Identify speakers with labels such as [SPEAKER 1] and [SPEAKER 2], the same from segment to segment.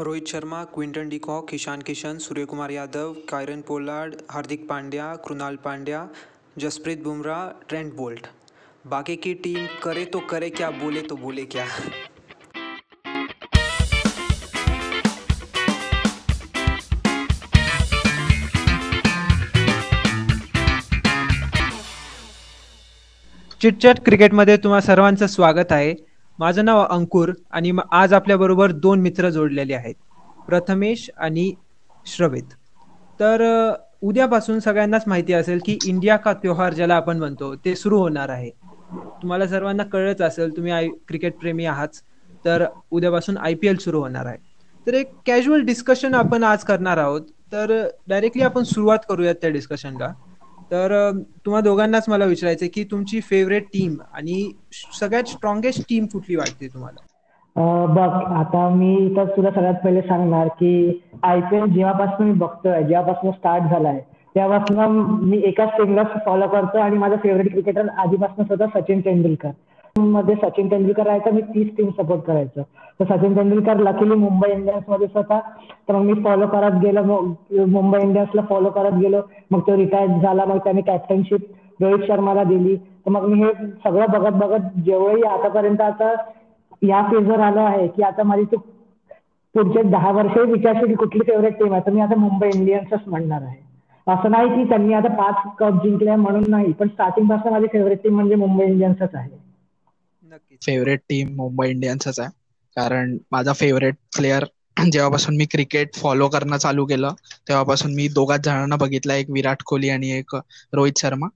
[SPEAKER 1] Rohit Sharma, Quinton de Kock Ishan Kishan, Suryakumar Yadav, Kieron Pollard, Hardik Pandya, Krunal Pandya, Jasprit Bumrah, Trent Boult. बाकी की team करे तो करे क्या, बोले तो बोले क्या।
[SPEAKER 2] चिटचॅट क्रिकेटमध्ये तुम्हा सर्वांचं स्वागत आहे. माझं नाव अंकुर आणि म- आज आपल्याबरोबर दोन मित्र जोडलेले आहेत. प्रथमेश आणि श्रवित. तर उद्यापासून सगळ्यांनाच माहिती असेल की इंडिया का त्योहार ज्याला आपण म्हणतो ते सुरू होणार आहे. तुम्हाला सर्वांना कळलंच असेल तुम्ही आय क्रिकेट प्रेमी आहात. तर उद्यापासून आय पी एल सुरू होणार आहे. तर एक कॅज्युअल डिस्कशन आपण आज करणार आहोत. तर डायरेक्टली आपण सुरुवात करूयात त्या डिस्कशनला तर तुम्हा दोघांनाच मला विचारायचं की तुमची फेवरेट टीम आणि सगळ्यात स्ट्रॉंगेस्ट टीम कुठली वाटते तुम्हाला?
[SPEAKER 3] बघ आता मी तर तुला सगळ्यात पहिले सांगणार की आय पी एल जेव्हापासून मी बघतोय जेव्हापासून स्टार्ट झालाय तेव्हापासून मी एकाच टीमला फॉलो करतो आणि माझा फेवरेट क्रिकेटर आधीपासून सुद्धा सचिन तेंडुलकर. मध्ये सचिन तेंडुलकर आहे मी तीच टीम सपोर्ट करायचो. तर सचिन तेंडुलकर लकीली मुंबई इंडियन्समध्ये होता. तर मग मी फॉलो करत गेलो मुंबई इंडियन्सला फॉलो करत गेलो. मग तो रिटायर्ड झाला मग त्याने कॅप्टनशिप रोहित शर्माला दिली. तर मग मी हे सगळं बघत बघत जेवढंही आतापर्यंत आता या फेजवर आलो आहे की आता माझी तू पुढचे दहा वर्ष विचारशील की कुठली फेवरेट टीम आहे तर मी आता मुंबई इंडियन्सच म्हणणार आहे. असं नाही की त्यांनी आता पाच कप जिंकले म्हणून नाही पण स्टार्टिंगपासून माझी फेवरेट टीम म्हणजे मुंबई इंडियन्सच आहे.
[SPEAKER 4] फेवरेट टीम मुंबई इंडियन्सच आहे. कारण माझा फेवरेट प्लेअर जेव्हापासून मी क्रिकेट फॉलो करणं चालू केलं तेव्हापासून मी दोघाच जणांना बघितलं. एक विराट कोहली आणि एक रोहित शर्मा.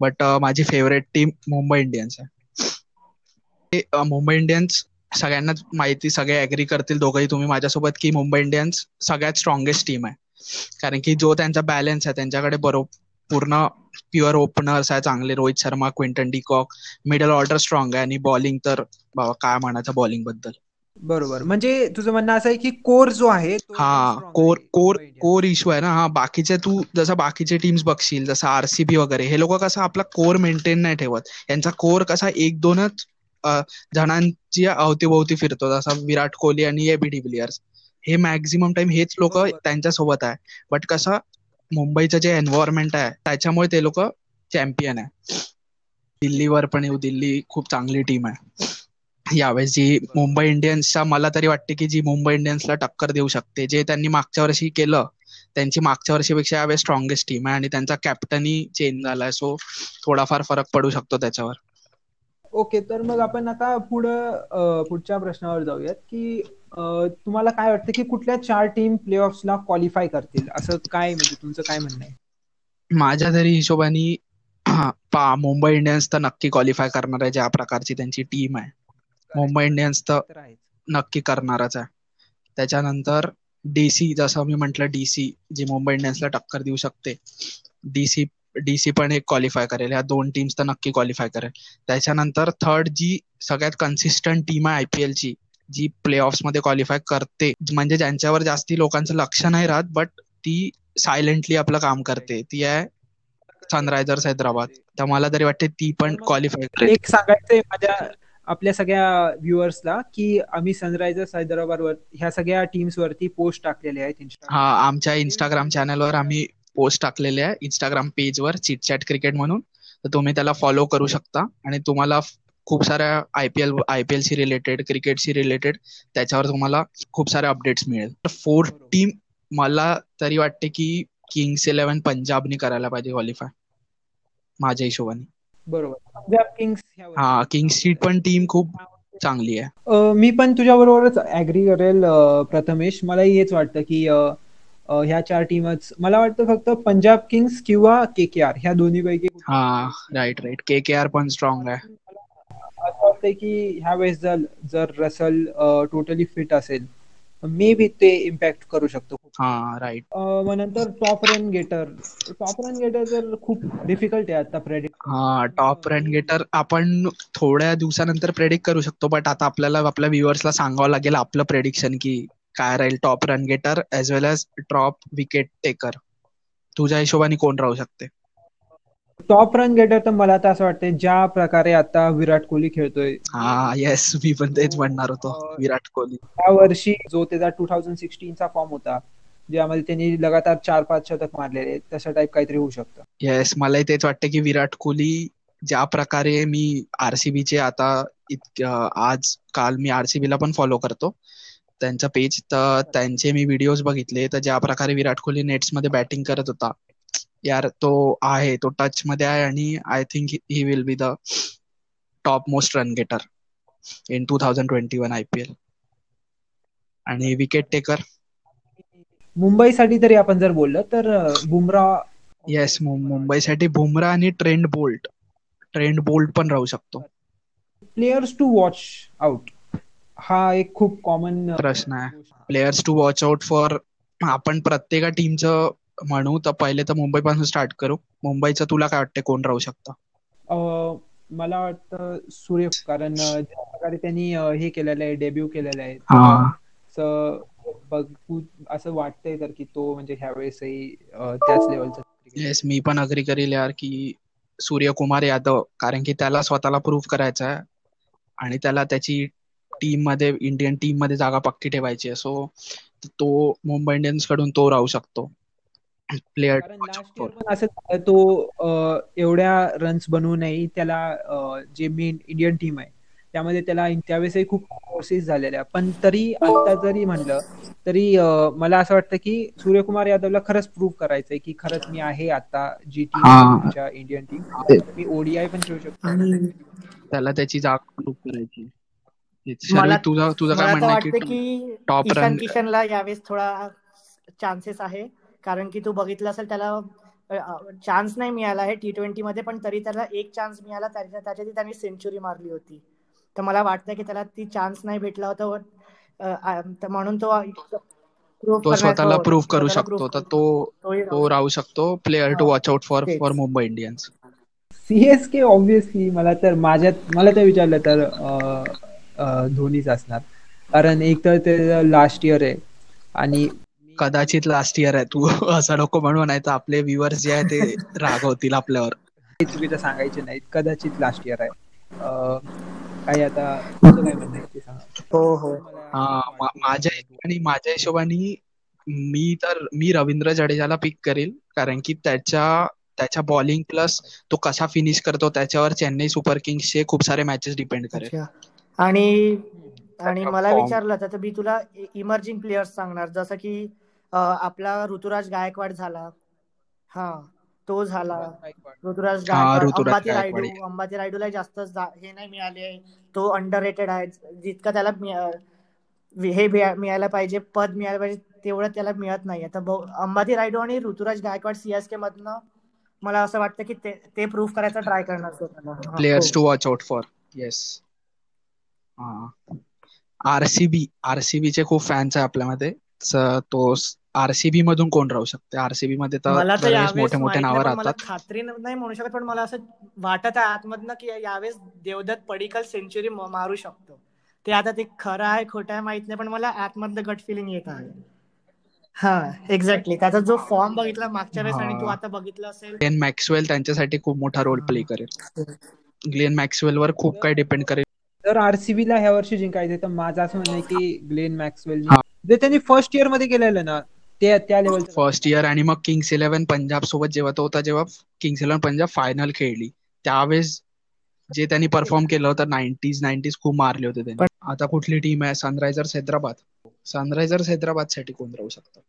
[SPEAKER 4] बट माझी फेवरेट टीम मुंबई इंडियन्स आहे. मुंबई इंडियन्स सगळ्यांनाच माहिती सगळे अग्री करतील दोघंही तुम्ही माझ्यासोबत की मुंबई इंडियन्स सगळ्यात स्ट्रॉंगेस्ट टीम आहे. कारण की जो त्यांचा बॅलन्स आहे त्यांच्याकडे बरोबर पूर्ण प्युअर ओपनर्स आहे चांगले. Rohit Sharma Quinton de Kock middle order strong आहे आणि बॉलिंग तर बाबा काय म्हणायचं बॉलिंगबद्दल?
[SPEAKER 2] बरोबर. म्हणजे तुझं म्हणणं असं आहे की कोर जो आहे
[SPEAKER 4] हा कोर कोर. कोर इश्यू आहे ना. हा बाकीचे तू जसं बाकीचे टीम्स बघशील जसं आरसीबी वगैरे हे लोक कसं आपला कोर मेंटेन नाही ठेवत. यांचा कोर कसा एक दोनच जणांची अवतीभोवती फिरतो. जसा विराट कोहली आणि एबी डिव्हिलियर्स हे मॅक्झिमम टाइम हेच लोक. त्यांच्यासोबत आहे. बट कसं मुंबईचं जे एन्व्हायरमेंट आहे त्याच्यामुळे ते लोक चॅम्पियन आहे. दिल्लीवर पण येऊ दिल्ली खूप चांगली टीम आहे. यावेळेस जी मुंबई इंडियन्सच्या मला तरी वाटते की जी मुंबई इंडियन्सला टक्कर देऊ शकते जे त्यांनी मागच्या वर्षी केलं त्यांची मागच्या वर्षीपेक्षा यावेळेस स्ट्रॉंगेस्ट टीम आहे आणि त्यांचा कॅप्टनही चेंज झालाय. सो थोडाफार फरक पडू शकतो त्याच्यावर.
[SPEAKER 2] ओके तर मग आपण आता पुढं पुढच्या प्रश्नावर जाऊयात की तुम्हाला काय वाटतं की कुठल्या चार टीम प्लेऑफ्सला क्वालिफाय करतील? असं काय म्हणजे तुमचं काय म्हणणं आहे?
[SPEAKER 4] माझ्या तरी हिशोबाने पा मुंबई इंडियन्स तर नक्की क्वालिफाय करणार आहे ज्या प्रकारची त्यांची टीम आहे. मुंबई इंडियन्स तर नक्की करणारच आहे. त्याच्यानंतर डीसी जसं मी म्हंटल डीसी जी मुंबई इंडियन्सला टक्कर देऊ शकते डीसी डीसी पण एक क्वालिफाय करेल. ह्या दोन टीम्स तर नक्की क्वालिफाय करेल. त्याच्यानंतर थर्ड जी सगळ्यात कन्सिस्टंट टीम आहे आयपीएल ची जी प्ले मध्ये क्वालिफाय करते. म्हणजे ज्यांच्यावर जास्ती लोकांचं लक्ष नाही राहत बट ती सायलेंटली आपलं काम करते. ती आहे सनरायझर्स हैदराबाद. तर मला तरी वाटते ती पण क्वालिफाय करेल.
[SPEAKER 2] एक सांगायचंय माझ्या आपल्या सगळ्या व्ह्युअर्सला की आम्ही सनरायझर्स हैदराबाद वर ह्या सगळ्या टीम्स वरती पोस्ट टाकलेले आहेत.
[SPEAKER 4] हा आमच्या इंस्टाग्राम चॅनलवर आम्ही पोस्ट टाकलेले आहे इंस्टाग्राम पेजवर चिटचॅट क्रिकेट म्हणून. तर तुम्ही त्याला फॉलो करू शकता. आणि तुम्हाला खूप साऱ्या आयपीएल आयपीएल सी रिलेटेड क्रिकेटशी रिलेटेड त्याच्यावर तुम्हाला खूप सारे अपडेट्स मिळेल. तर फोर्थ. टीम मला तरी वाटते की किंग्स इलेव्हन पंजाबनी करायला पाहिजे क्वालिफाय माझ्या हिशोबाने.
[SPEAKER 2] बरोबर. पंजाब किंग्स.
[SPEAKER 4] हा किंग्सची पण टीम खूप चांगली आहे.
[SPEAKER 2] मी पण तुझ्या बरोबरच ऍग्री करेल प्रथमेश. मलाही हेच वाटतं की ह्या चार टीमच मला वाटतं फक्त पंजाब किंग्स किंवा के के आर ह्या दोन्ही पैकी
[SPEAKER 4] हा right right K K R पण स्ट्रॉंग आहे.
[SPEAKER 2] असं वाटतंय की ह्या वेळेस जर जर रसल टोटली फिट असेल मे बी ते इम्पॅक्ट करू शकतो
[SPEAKER 4] हा राईट
[SPEAKER 2] मग नंतर top run getter top run getter तर खूप डिफिकल्ट आहे आता प्रेडिक्ट
[SPEAKER 4] हा टॉप रन गेटर आपण थोड्या दिवसानंतर प्रेडिक्ट करू शकतो बट आता आपल्याला आपल्या व्ह्युअर्सला सांगावं लागेल आपलं प्रेडिक्शन की काय राहील top run getter as well as top wicket taker तुझ्या हिशोबाने कोण राहू शकते?
[SPEAKER 2] टॉप रन गेटर तर मला तर असं वाटतंय ज्या प्रकारे आता विराट कोहली खेळतोय.
[SPEAKER 4] हा येस मी पण तेच म्हणणार होतो विराट कोहली.
[SPEAKER 2] त्या वर्षी जो त्याचा टू थाउजंड सिक्स्टीनचा फॉर्म होता ज्यामध्ये त्यांनी लगातार चार पाच शतक मारलेले तसं टाईप काहीतरी होऊ शकतं.
[SPEAKER 4] येस मलाही तेच वाटतं की विराट कोहली ज्या प्रकारे मी आरसीबीचे आता आज काल मी आरसीबी ला पण फॉलो करतो. त्यांचा पेज तर त्यांचे मी व्हिडिओज बघितले. तर ज्या प्रकारे विराट कोहली नेट्समध्ये बॅटिंग करत होता यार तो आहे तो टच मध्ये आहे आणि I think he will be the top most run getter in two thousand twenty one I P L आणि विकेट टेकर
[SPEAKER 2] मुंबईसाठी तरी आपण जर बोललं तर अं, बुमराह
[SPEAKER 4] येस मुंबईसाठी बुमरा आणि ट्रेंड बोल्ट. ट्रेंड बोल्ट पण राहू शकतो.
[SPEAKER 2] प्लेयर्स टू वॉच आउट हा एक खूप कॉमन
[SPEAKER 4] प्रश्न आहे. Players to watch out for आपण प्रत्येका टीमचं म्हणू तर पहिले तर मुंबईपासून स्टार्ट करू. मुंबईचं तुला काय वाटतं कोण राहू शकतं?
[SPEAKER 2] मला वाटतं सूर्य कारण ज्या प्रकारे त्यांनी हे केलेलं आहे डेब्यू केलेलं आहे
[SPEAKER 4] हा.
[SPEAKER 2] असं बघू असं वाटतंय तर की तो म्हणजे ह्यावेळेसही त्याच लेवलचा
[SPEAKER 4] येस मी पण अग्री करेल यार की सूर्यकुमार यादव कारण की त्याला स्वतःला प्रूव्ह करायचं आहे. आणि त्याला त्याची टीममध्ये इंडियन टीममध्ये जागा पक्की ठेवायची आहे. सो तो मुंबई इंडियन्सकडून तो राहू शकतो.
[SPEAKER 2] पण असं तो एवढ्या रन्स बनवूनही त्याला अं, जे मेन इंडियन टीम आहे त्यामध्ये त्याला त्यावेळेसही खूप कोर्सेस झालेल्या पण तरी आता जरी म्हणलं तरी मला असं वाटतं की सूर्यकुमार यादवला खरंच प्रूव्ह करायचंय की खरंच मी आहे आता जी टीम
[SPEAKER 4] हा.
[SPEAKER 2] तुमच्या इंडियन टीम मी ओडीआय पण खेळू शकतो.
[SPEAKER 4] त्याला त्याची जागा प्रूव्ह करायची
[SPEAKER 5] मला
[SPEAKER 4] तुझं तुझं काय म्हणणं की
[SPEAKER 5] ईशान
[SPEAKER 4] run-
[SPEAKER 5] किशनला यावेळेस थोडा चान्सेस आहे. कारण की तू बघितलं असेल त्याला चान्स नाही मिळाला आहे टी ट्वेंटी मध्ये पण तरी त्याला एक चान्स मिळाला त्याच्या त्याच्यात त्यांनी सेंचुरी मारली होती. तर मला वाटतं की त्याला ती चान्स नाही भेटला होता म्हणून तो
[SPEAKER 4] तो स्वतःला प्रूव्ह करू शकतो. तर तो तो राहू शकतो. Player to. Watch out for. For Mumbai Indians
[SPEAKER 2] CSK obviously मला तर माझ्यात मला तर विचारलं तर धोनीच असणार. कारण एक तर ते लास्ट इयर आहे आणि
[SPEAKER 4] कदाचित लास्ट इयर आहे. तू असं नको म्हणू नाही तर आपले व्ह्युअर्स जे आहे ते रागवतील आपल्यावर.
[SPEAKER 2] हे चुकीचं सांगायचे नाहीत. कदाचित लास्ट इयर आहे. काही आता
[SPEAKER 5] हो हो.
[SPEAKER 4] हा माझ्या आणि माझ्या हिशोबाने मी तर मी रवींद्र जडेजाला पिक करेल. कारण की त्याच्या त्याच्या बॉलिंग प्लस तो कसा फिनिश करतो त्याच्यावर चेन्नई सुपर किंग्सचे खूप सारे मॅचेस डिपेंड करेल.
[SPEAKER 5] आणि आणि मला. विचारलं तर मी तुला इमर्जिंग प्लेयर्स सांगणार. जसं की आपला ऋतुराज गायकवाड झाला. हा तो झाला. ऋतुराज अंबाती रायडू. अंबाती रायडूला जास्त हे नाही मिळाले तो अंडर रेटेड आहे. जितकं त्याला हे मिळा- मिळायला पाहिजे पद मिळायला पाहिजे तेवढं त्याला मिळत नाही आता अंबाती रायडू आणि ऋतुराज गायकवाड सीएसके मधनं मला असं वाटतं की ते ते प्रूव्ह करायचा ट्राय करणार
[SPEAKER 4] players. To watch out for yes RCB RCB चे खूप फॅन्स आहे आपल्यामध्ये. तो आरसीबी मधून कोण राहू शकते? आरसीबी मध्ये तर मोठे मोठे नावं राहतात.
[SPEAKER 5] खात्री नाही म्हणू शकत पण मला असं वाटत आहे आतमधनं की यावेळेस देवदत्त पडिकल सेंचुरी मारू शकतो. ते आता ते खरं आहे खोटं आहे माहीत नाही पण मला आतमधनं गट फिलिंग येत आहे. हा एक्झॅक्टली त्याचा जो फॉर्म बघितला मागच्या वेळेस आणि तू. आता बघितलं असेल.
[SPEAKER 4] ग्लेन मॅक्सवेल त्यांच्यासाठी खूप मोठा रोल प्ले करेल. ग्लेन मॅक्सवेल वर खूप काही डिपेंड करेल.
[SPEAKER 2] जर आरसीबी ला ह्या वर्षी जिंकायचं तर माझं असं म्हणणं आहे की ग्लेन मॅक्सवेल. जे त्यांनी फर्स्ट इयरमध्ये केलेलं ना ते त्या लेवल
[SPEAKER 4] फर्स्ट इयर आणि मग किंग्स इलेव्हन पंजाब सोबत जेव्हा तो होता जेव्हा किंग्स इलेव्हन पंजाब फायनल खेळली. त्यावेळेस जे त्यांनी परफॉर्म केलं होतं नाईन्टीज नाईन्टीज खूप मारले होते त्यांनी. आता कुठली टीम आहे? सनरायझर्स हैदराबाद. सनरायझर्स हैदराबादसाठी कोण राहू शकतं?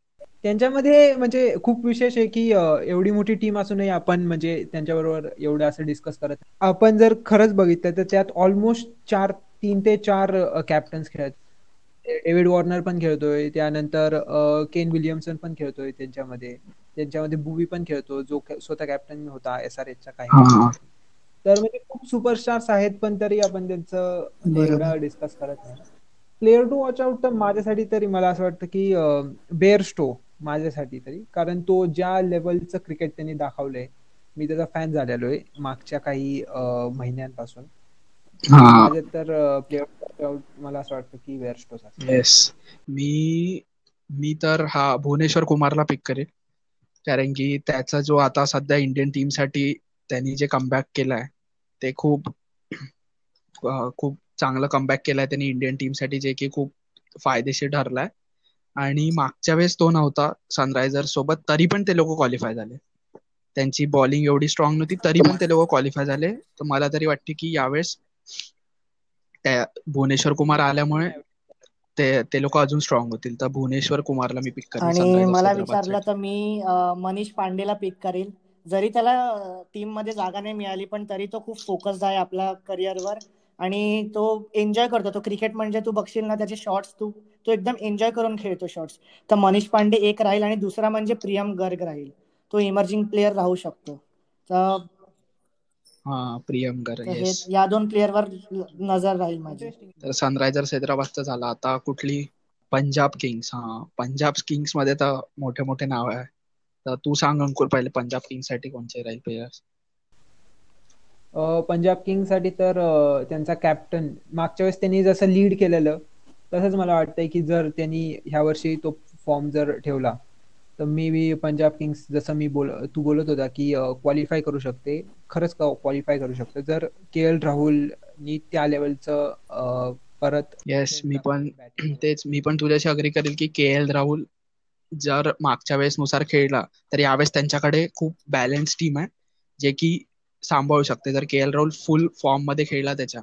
[SPEAKER 2] त्यांच्यामध्ये म्हणजे खूप विशेष आहे की एवढी मोठी टीम असूनही आपण म्हणजे त्यांच्याबरोबर एवढं असं डिस्कस करत. आपण जर खरंच बघितलं तर त्यात ऑलमोस्ट चार तीन ते चार कॅप्टन्स खेळत डेव्हिड वॉर्नर पण खेळतोय त्यानंतर केन विलियमसन पण खेळतोय त्यांच्यामध्ये त्यांच्यामध्ये बुवी पण खेळतो जो स्वतः कॅप्टन होता एस आर एचचा काही
[SPEAKER 4] हा.
[SPEAKER 2] तर म्हणजे खूप सुपरस्टार्स आहेत पण तरी आपण त्यांचं
[SPEAKER 5] बरोबर.
[SPEAKER 2] एवढं डिस्कस करत नाही प्लेअर टू वॉच आउट तर माझ्यासाठी तरी मला असं वाटतं की बेअर स्टो माझ्यासाठी तरी. कारण तो ज्या लेवलचं क्रिकेट त्यांनी दाखवलंय मी त्याचा फॅन झालेलो आहे मागच्या काही महिन्यांपासून. तर मला असं वाटतं की असेल.
[SPEAKER 4] येस मी मी तर हा भुवनेश्वर कुमारला पिक करेल. कारण की त्याचा जो आता सध्या इंडियन टीमसाठी त्यांनी जे कमबॅक केलाय ते खूप खूप चांगलं कमबॅक केलाय त्यांनी इंडियन टीमसाठी जे की खूप फायदेशीर ठरलाय. आणि मागच्या वेळेस तो नव्हता सनरायझर्स सोबत तरी पण ते लोक क्वालिफाय झाले. त्यांची बॉलिंग एवढी स्ट्रॉंग नव्हती तरी पण ते लोक क्वालिफाय झाले. तर मला तरी वाटते की यावेळेस त्या भुवनेश्वर कुमार आल्यामुळे ते ते लोक अजून स्ट्रॉंग होतील. तर भुवनेश्वर कुमारला मी पिक करेन
[SPEAKER 5] आणि मला. विचारलं तर मी मनीष पांडेला पिक करेल. जरी त्याला टीममध्ये जागा नाही मिळाली पण तरी तो खूप फोकस्ड आहे आपल्या करिअरवर आणि तो एन्जॉय करतो. तो क्रिकेट म्हणजे तू बघशील ना त्याचे शॉट्स तू तो एकदम एन्जॉय करून खेळतो शॉट्स तर मनीष पांडे एक राहील आणि दुसरा म्हणजे प्रियम गर्ग राहील. तो इमर्जिंग प्लेअर राहू शकतो. तर
[SPEAKER 4] हा
[SPEAKER 5] तर हे
[SPEAKER 4] येस
[SPEAKER 5] या दोन प्लेअरवर नजर राहील माझी.
[SPEAKER 4] तर सनरायझर्स हैदराबादचं झालं. आता कुठली? पंजाब किंग्स. हा पंजाब किंग्समध्ये तर मोठे मोठे नाव आहे. तर तू सांग अंकुर पहिले पंजाब किंग्ससाठी कोणचे राहील प्लेयर्स
[SPEAKER 2] अ, पंजाब किंग्ससाठी तर अ, त्यांचा कॅप्टन मागच्या वेळेस त्यांनी जसं लीड केलेलं तसंच मला वाटतंय की जर त्यांनी ह्या वर्षी तो फॉर्म जर ठेवला तर मे बी पंजाब किंग्स जसं मी बोल तू बोलत होता की क्वालिफाय करू शकते. खरंच क्वालिफाय करू शकते? जर के एल राहुलनी त्या लेवलचं परत
[SPEAKER 4] येस मी पण तेच मी पण तुझ्याशी अग्री करेल की के एल राहुल जर मागच्या वेळेस नुसार खेळला तर यावेळेस त्यांच्याकडे खूप बॅलन्स टीम आहे जे की सांभाळू शकते. जर के एल राहुल फुल फॉर्ममध्ये खेळला त्याच्या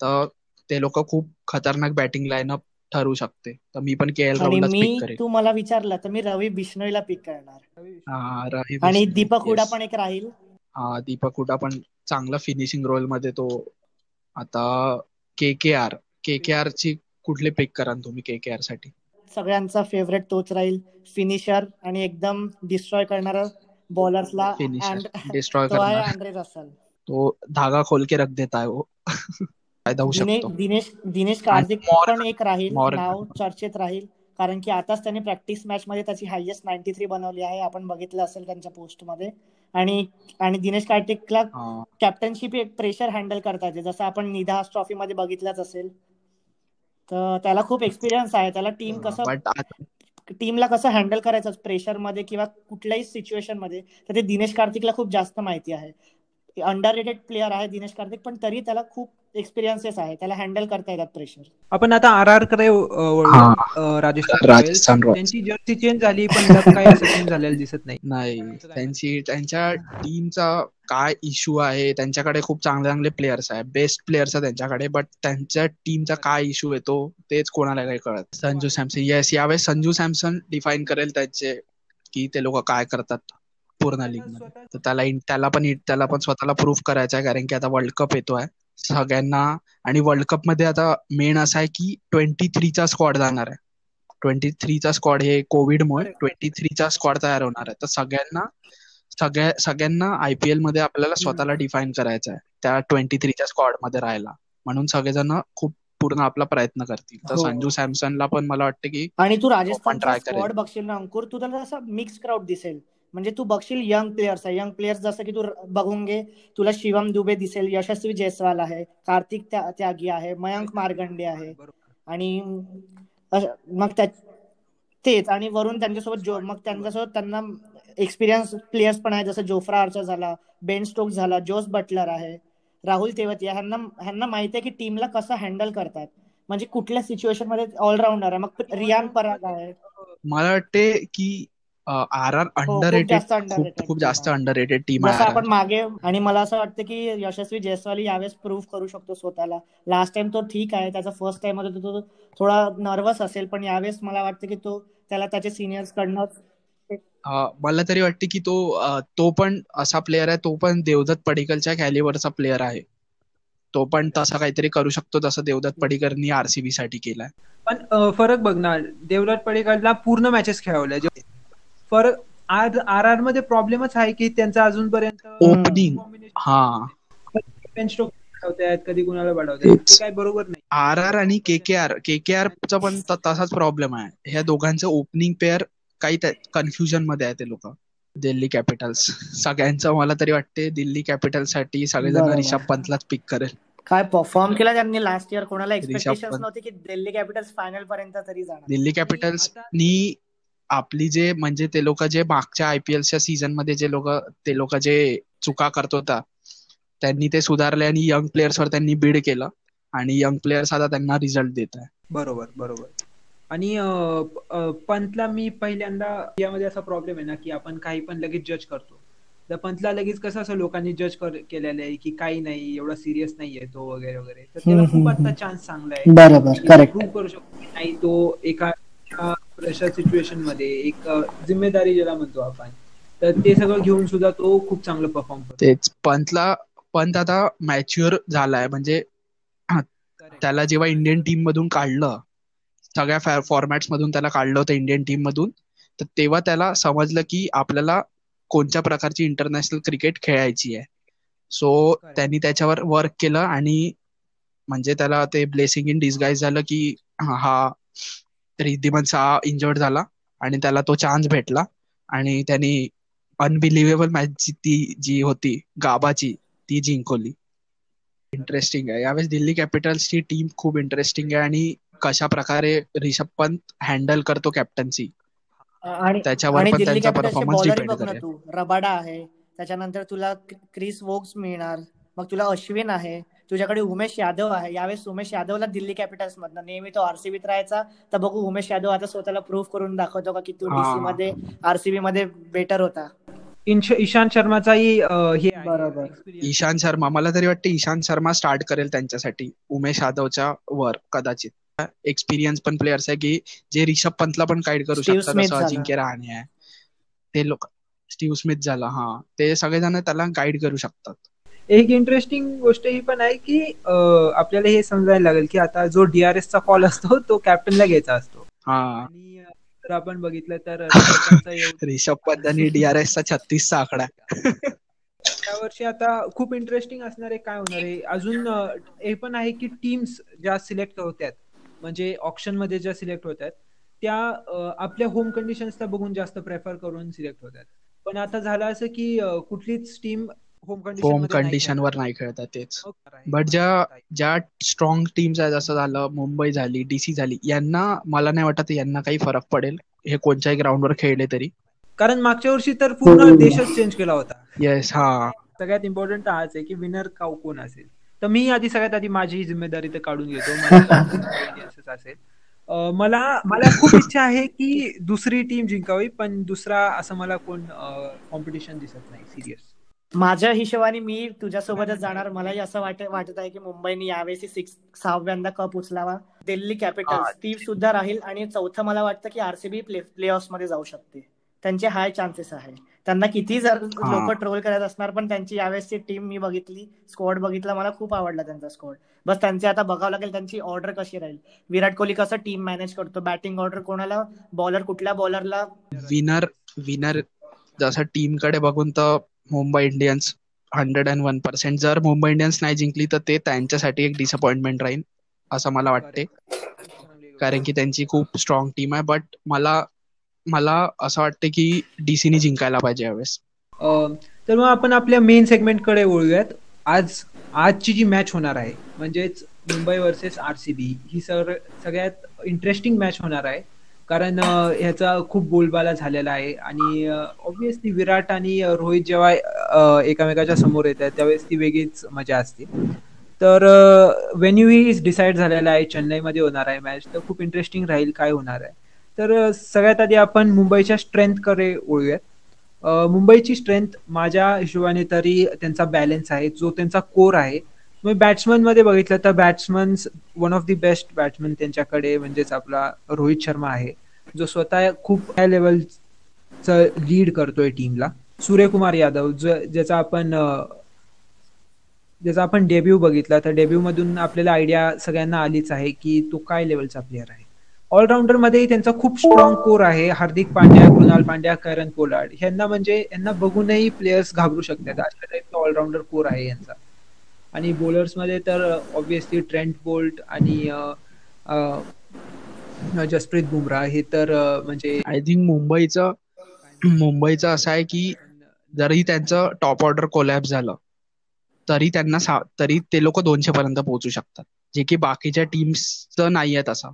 [SPEAKER 4] तर ते लोक खूप खतरनाक बॅटिंग लाईनअप ठरू शकते. तर मी पण के एल
[SPEAKER 5] आणि
[SPEAKER 4] राहुललाच
[SPEAKER 5] मी तू मला विचारलं तर मी रवी बिश्नोईला पिक करणार.
[SPEAKER 4] हा, रवी
[SPEAKER 5] आणि दीपक हुडा. पण एक राहील.
[SPEAKER 4] हा दीपक हुडा पण चांगला फिनिशिंग रोलमध्ये तो आता के के आर के के आर ची कुठले पिक कराल तुम्ही के के आरसाठी?
[SPEAKER 5] सगळ्यांचा फेवरेट तोच राहील फिनिशर आणि एकदम डिस्ट्रॉय करणारा बॉलर्सला
[SPEAKER 4] फिनिशर डिस्ट्रॉय करणार. तो धागा खोल के रख देता है वो. फायदा होऊ शकतो.
[SPEAKER 5] दिनेश दिनेश कार्तिक पण एक राहील. नाव चर्चेत राहील. कारण की आताच त्यांनी प्रॅक्टिस मॅच मध्ये त्याची हायएस्ट नाईन्टी थ्री बनवली आहे आपण बघितलं असेल त्यांच्या पोस्टमध्ये आणि आणि दिनेश कार्तिकला कॅप्टनशिप एक प्रेशर हँडल करता येते जसं आपण निदास ट्रॉफी मध्ये बघितलंच असेल. तर त्याला खूप एक्सपिरियन्स आहे. त्याला टीम कसं टीमला कसं हँडल करायचं प्रेशरमध्ये किंवा कुठल्याही सिच्युएशनमध्ये तर ते दिनेश कार्तिकला खूप जास्त माहिती आहे. अंडर रेटेड प्लेअर आहे दिनेश कार्तिक पण तरी त्याला खूप एक्सपिरियन्सेस आहे त्याला हँडल करता येतात प्रेशर
[SPEAKER 2] आपण आता आर आरकडे.
[SPEAKER 4] हा.
[SPEAKER 2] राजस्थान. त्यांची जर्सी चेंज झाली पण त्यात काही असं चेंज झालेलं दिसत नाही.
[SPEAKER 4] नाही. त्यांची त्यांच्या टीमचा काय इश्यू आहे? त्यांच्याकडे खूप चांगले चांगले प्लेयर्स आहे बेस्ट प्लेयर्स आहे त्यांच्याकडे बट त्यांच्या टीमचा काय इश्यू येतो तेच कोणाला काही कळत संजू सॅमसन. येस यावेळेस संजू सॅमसन डिफाईन करेल त्याचे की ते लोक काय करतात पूर्ण लीग त्याला त्याला पण त्याला पण स्वतःला प्रूव्ह करायचं आहे कारण की आता वर्ल्ड कप येतोय. सगळ्यांना. आणि वर्ल्ड कपमध्ये आता मेन असं आहे की ट्वेंटी थ्रीचा स्क्वॉड जाणार आहे. ट्वेंटी थ्रीचा स्क्वॉड हे कोविडमुळे ट्वेंटी थ्रीचा स्क्वॉड तयार होणार आहे. तर सगळ्यांना सगळ्या सगळ्यांना आयपीएलमध्ये आपल्याला स्वतःला डिफाईन करायचं आहे. त्या ट्वेंटी थ्रीच्या स्क्वॉडमध्ये राहायला. म्हणून सगळेजण खूप पूर्ण आपला प्रयत्न करतील. तर
[SPEAKER 5] हो.
[SPEAKER 4] संजू सॅमसनला पण मला वाटतं की
[SPEAKER 5] आणि तू
[SPEAKER 4] करेल.
[SPEAKER 5] स्क्वॉड बघशील ना अंकुर तू त्याला असं मिक्स क्राऊड दिसेल. म्हणजे तू बघशील यंग प्लेयर्स आहे. यंग प्लेयर्स जसं की तू बघून घे. तुला शिवम दुबे दिसेल यशस्वी जयस्वाल आहे. कार्तिक त्या- त्यागी आहे. मयंक मार्गंडे आहे. आणि मग त्या तेच. आणि वरून त्यांच्यासोबत जो मग त्यांच्यासोबत त्यांना एक्सपिरियन्स प्लेयर्स पण आहे जसं जोफ्रा आर्चर झाला बेन स्टोक झाला जोस बटलर आहे राहुल तेवतिया. ह्यांना ह्यांना माहिती आहे की टीमला कसं हँडल करतात. म्हणजे कुठल्या सिच्युएशनमध्ये ऑलराऊंडर आहे. मग रियान पराग आहे.
[SPEAKER 4] मला वाटते की आर आर
[SPEAKER 5] खूप
[SPEAKER 4] अंडर रेटेड
[SPEAKER 5] जास्त
[SPEAKER 4] खूप
[SPEAKER 5] underrated
[SPEAKER 4] खूप
[SPEAKER 5] team
[SPEAKER 4] जास्त. अंडर रेटेड टीम आहे
[SPEAKER 5] आपण मागे आणि मला असं वाटतं की यशस्वी जयस्वाल यावेळेस प्रूव्ह करू शकतो स्वतःला. लास्ट टाइम तो ठीक आहे त्याचा फर्स्ट टाइममध्ये तो थोडा नर्वस असेल पण यावेळेस मला वाटतं की तो त्याला त्याच्या सिनियर्स कडनं
[SPEAKER 4] अं, मला तरी वाटते की तो तो पण असा प्लेअर आहे तो पण देवदत्त पडिकलच्या कॅलिबरचा प्लेअर आहे. तो पण तसा काहीतरी करू शकतो जसं देवदत्त पडिकरनी आरसीबी साठी केलाय.
[SPEAKER 2] पण फरक बघ ना देवराज पडेकरला पूर्ण मॅचेस खेळवल्या जे- फरक आर आर आरमध्ये प्रॉब्लेमच आहे की त्यांचा अजूनपर्यंत
[SPEAKER 4] ओपनिंग हा.
[SPEAKER 2] कधी कुणाला काय बरोबर नाही.
[SPEAKER 4] आर आर आणि के के आर के के आर चा पण तसाच प्रॉब्लेम आहे. ह्या दोघांचं ओपनिंग पेअर काही कन्फ्युजनमध्ये आहे ते लोक. दिल्ली कॅपिटल्स सगळ्यांचं मला तरी वाटते दिल्ली कॅपिटल्ससाठी सगळेजण. रिषभ पंतलाच पिक करेल.
[SPEAKER 5] काय परफॉर्म केला त्यांनी लास्ट इयर कोणाला एक्सपेक्टेशन. नव्हती की दिल्ली कॅपिटल्स फायनल पर्यंत तरी जाणार?
[SPEAKER 4] दिल्ली कॅपिटल्स नी आपली जे म्हणजे ते लोक जे मागच्या आयपीएलच्या सीझनमध्ये जे लोक ते लोक जे चुका करत होता त्यांनी ते सुधारले आणि यंग प्लेयर्सवर त्यांनी बीड केलं आणि यंग प्लेयर्स आता त्यांना रिझल्ट देत आहे.
[SPEAKER 2] बरोबर बरोबर. आणि पंतला मी पहिल्यांदा यामध्ये असा प्रॉब्लेम आहे ना की आपण काही पण लगेच जज करतो. तर पंतला लगेच कसं असं लोकांनी जज केलेलं आहे की काही नाही एवढा सिरियस नाहीये तो वगैरे वगैरे. तर त्याला खूप आता चान्स चांगला आहे.
[SPEAKER 5] बरोबर करेक्ट
[SPEAKER 2] प्रूव्ह करू शकतो की नाही तो एका प्रेशर सिच्युएशनमध्ये एक अं, जिम्मेदारी ज्याला म्हणतो आपण तर ते सगळं घेऊन सुद्धा तो खूप चांगलं परफॉर्म करतो.
[SPEAKER 4] तेच पंतला पंत आता मॅच्युअर झालाय. म्हणजे त्याला जेव्हा इंडियन टीम मधून काढलं सगळ्या फॉर्मॅट्स मधून त्याला काढलं होतं इंडियन टीम मधून तर तेव्हा त्याला समजलं की आपल्याला कोणत्या प्रकारची इंटरनॅशनल क्रिकेट खेळायची आहे. सो. त्यांनी त्याच्यावर वर्क केलं आणि म्हणजे त्याला ते ब्लेसिंग इन डिस्गाईज झालं की हा रिद्धिमन सहा इंजर्ड झाला आणि त्याला तो चान्स भेटला. आणि त्यांनी अनबिलिव्हेबल मॅच ती जी होती गाबाची ती जिंकवली. इंटरेस्टिंग आहे. यावेळेस दिल्ली कॅपिटल्सची टीम खूप इंटरेस्टिंग आहे आणि कशा प्रकारे रिषभ पंत हँडल करतो कॅप्टन्सी
[SPEAKER 5] आणि
[SPEAKER 4] त्याच्यावर पण त्यांचा परफॉर्मन्स डिपेंड करेल.
[SPEAKER 5] रबाडा आहे. त्याच्यानंतर तुला क्रिस वोक्स मिळणार. मग तुला अश्विन आहे. तुझ्याकडे उमेश यादव आहे. यावेळेस उमेश यादवला दिल्ली कॅपिटल्स मधनं नेहमी तो आरसीबीत राहायचा. तर बघू उमेश यादव आता स्वतःला प्रूव्ह करून दाखवतो का की तू. डीसी मध्ये आरसीबी मध्ये बेटर होता.
[SPEAKER 2] इंश- इशांत शर्माचाही हे आहे,
[SPEAKER 5] बरोबर.
[SPEAKER 4] ईशांत शर्मा मला तरी वाटतं ईशांत शर्मा स्टार्ट करेल त्यांच्यासाठी. उमेश यादवच्या वर कदाचित. एक्सपिरियन्स पण प्लेयर्स आहे की जे रिषभ पंतला पण गाईड करू शकतात असं. अजिंक्य रहाणे आहे. ते लोक स्टीव्ह स्मिथ झाला हा. ते सगळेजण त्याला गाईड करू शकतात.
[SPEAKER 2] एक इंटरेस्टिंग गोष्ट ही पण आहे की आपल्याला हे समजायला लागेल की आता जो डीआरएस चा कॉल असतो तो कॅप्टनला घ्यायचा असतो.
[SPEAKER 4] हा.
[SPEAKER 2] आणि जर आपण बघितलं तर
[SPEAKER 4] रिषभ पंत आणि DRS चा छत्तीसचा आकडा. आहे.
[SPEAKER 2] यावर्षी आता खूप इंटरेस्टिंग असणार आहे काय होणार आहे? अजून हे पण आहे की टीम्स ज्या सिलेक्ट होत्यात म्हणजे ऑप्शनमध्ये ज्या सिलेक्ट होत्यात त्या आपल्या होम कंडिशन्सला बघून जास्त प्रेफर करून सिलेक्ट होत्यात. पण आता झालं असं की कुठलीच टीम होम कंडिशन
[SPEAKER 4] वर नाही खेळत. आहे तेच. बट ज्या ज्या स्ट्रॉंग टीम्स आहेत जसं झालं मुंबई झाली डीसी झाली यांना मला नाही वाटत यांना काही फरक पडेल. हे कोणत्याही ग्राउंडवर खेळले तरी.
[SPEAKER 2] कारण मागच्या वर्षी तर पूर्ण
[SPEAKER 3] हो.
[SPEAKER 2] देशच चेंज केला होता.
[SPEAKER 4] येस हा.
[SPEAKER 2] सगळ्यात इम्पॉर्टंट हाच आहे की विनर का कोण असेल? तर मी आधी सगळ्यात आधी माझी जिम्मेदारी तर काढून घेतो. असेल. मला मला खूप इच्छा आहे की दुसरी टीम जिंकावी पण दुसरा असं मला कोण कॉम्पिटिशन दिसत नाही सिरियस
[SPEAKER 5] माझ्या हिशोबाने मी तुझ्यासोबतच जाणार. मलाही असं वाट वाटत आहे की मुंबईने यावेळी सिक्स सहाव्यांदा कप उचलावा. दिल्ली. कॅपिटल्स. ती सुद्धा राहील आणि चौथं मला वाटतं की आरसीबी प्ले प्ले मध्ये जाऊ शकते. त्यांचे हाय चान्सेस आहे. त्यांना किती जर
[SPEAKER 4] हा.
[SPEAKER 5] लोक ट्रोल करत असणार पण त्यांची यावेळेसची टीम मी बघितली स्क्वॉड बघितला मला खूप आवडला त्यांचा स्क्वॉड बस त्यांचे आता बघावं लागेल त्यांची ऑर्डर कशी राहील. विराट कोहली कसं टीम मॅनेज करतो? बॅटिंग ऑर्डर कोणाला? बॉलर कुठल्या बॉलरला
[SPEAKER 4] विनर विनर जसं टीमकडे बघून तर Mumbai Indians hundred and one percent जर मुंबई इंडियन्स नाही जिंकली तर ते त्यांच्यासाठी एक डिसअपॉइंटमेंट राहील असं मला वाटते कारण की त्यांची खूप स्ट्रॉंग टीम आहे. बट मला मला असं वाटते की डीसीने जिंकायला पाहिजे यावेळेस.
[SPEAKER 2] तर मग आपण आपल्या मेन सेगमेंटकडे वळूयात. आज आजची जी मॅच होणार आहे म्हणजेच Mumbai versus R C B ही सर सगळ्यात इंटरेस्टिंग मॅच होणार आहे. कारण ह्याचा खूप बोलबाला झालेला आहे. आणि ऑब्विसली विराट आणि रोहित जेव्हा अं, एकामेकाच्या समोर येतात त्यावेळेस ती वेगळीच मजा असते. तर व्हेन्यू ही डिसाईड झालेला आहे चेन्नईमध्ये होणार आहे मॅच तर खूप इंटरेस्टिंग राहील काय होणार आहे. तर सगळ्यात आधी आपण मुंबईच्या स्ट्रेंथकडे ओळूयात मुंबईची स्ट्रेंथ माझ्या हिशोबाने तरी त्यांचा बॅलन्स आहे जो त्यांचा कोर आहे. मग बॅट्समनमध्ये बघितलं तर batsman one of the best batsman त्यांच्याकडे म्हणजेच आपला रोहित शर्मा आहे. जो स्वतः खूप हाय लेवलचं लीड करतोय टीमला सूर्यकुमार यादव ज्याचा आपण ज्याचा आपण डेब्यू बघितला तर डेब्यू मधून आपल्याला आयडिया सगळ्यांना आलीच आहे की तो काय लेवलचा प्लेअर आहे. ऑलराऊंडरमध्ये त्यांचा खूप स्ट्रॉंग कोर आहे. हार्दिक पांड्या कृणाल पांड्या करण कोलाड. यांना म्हणजे यांना बघूनही प्लेयर्स घाबरू शकतात. अशा टाईपचा ऑलराऊंडर कोर आहे यांचा आणि बॉलर्समध्ये तर ऑब्विसली ट्रेंट बोल्ट आणि जसप्रीत बुमराह हे तर म्हणजे
[SPEAKER 4] आय थिंक मुंबईचं मुंबईचं असं आहे की जरी त्यांचं टॉप ऑर्डर कोलॅप झालं तरी त्यांना सा- तरी ते लोक दोनशे पर्यंत पोहोचू शकतात जे की बाकीच्या टीम्सचं नाहीये तसं